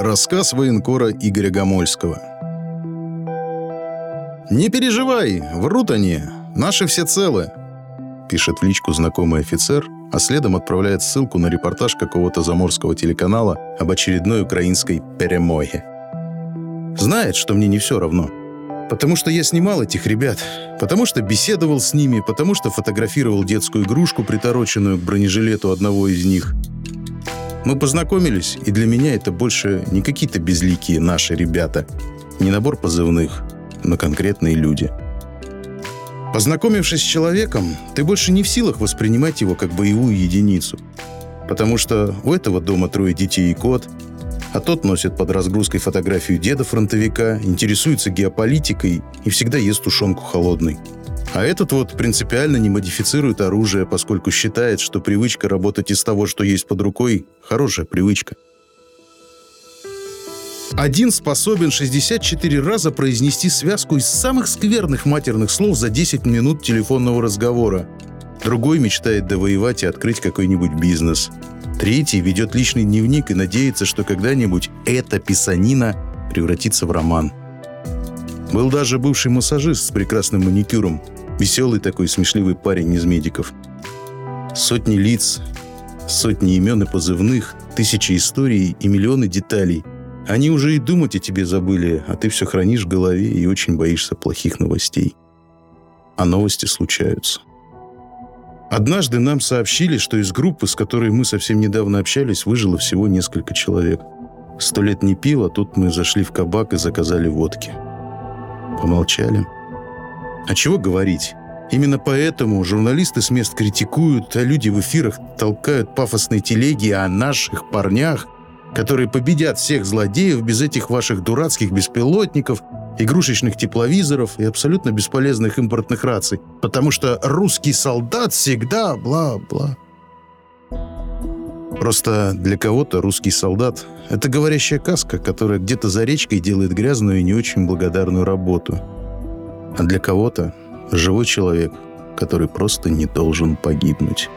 Рассказ военкора Игоря Гомольского. «Не переживай, врут они. Наши все целы», — пишет в личку знакомый офицер, а следом отправляет ссылку на репортаж какого-то заморского телеканала об очередной украинской перемоге. Знает, что мне не все равно. Потому что я снимал этих ребят, потому что беседовал с ними, потому что фотографировал детскую игрушку, притороченную к бронежилету одного из них — мы познакомились, и для меня это больше не какие-то безликие наши ребята, не набор позывных, но конкретные люди. Познакомившись с человеком, ты больше не в силах воспринимать его как боевую единицу. Потому что у этого дома трое детей и кот, а тот носит под разгрузкой фотографию деда-фронтовика, интересуется геополитикой и всегда ест тушенку холодной. А этот вот принципиально не модифицирует оружие, поскольку считает, что привычка работать из того, что есть под рукой, хорошая привычка. Один способен 64 раза произнести связку из самых скверных матерных слов за 10 минут телефонного разговора. Другой мечтает довоевать и открыть какой-нибудь бизнес. Третий ведет личный дневник и надеется, что когда-нибудь эта писанина превратится в роман. Был даже бывший массажист с прекрасным маникюром, Веселый такой смешливый парень из медиков. Сотни лиц, сотни имен и позывных, тысячи историй и миллионы деталей. Они уже и думать о тебе забыли, а ты все хранишь в голове и очень боишься плохих новостей. А новости случаются. Однажды нам сообщили, что из группы, с которой мы совсем недавно общались, выжило всего несколько человек. Сто лет не пил, а тут мы зашли в кабак и заказали водки. Помолчали. А чего говорить? Именно поэтому журналисты с мест критикуют, а люди в эфирах толкают пафосные телеги о наших парнях, которые победят всех злодеев без этих ваших дурацких беспилотников, игрушечных тепловизоров и абсолютно бесполезных импортных раций. Потому что русский солдат всегда бла-бла. Просто для кого-то русский солдат — это говорящая каска, которая где-то за речкой делает грязную и не очень благодарную работу — а для кого-то живой человек, который просто не должен погибнуть.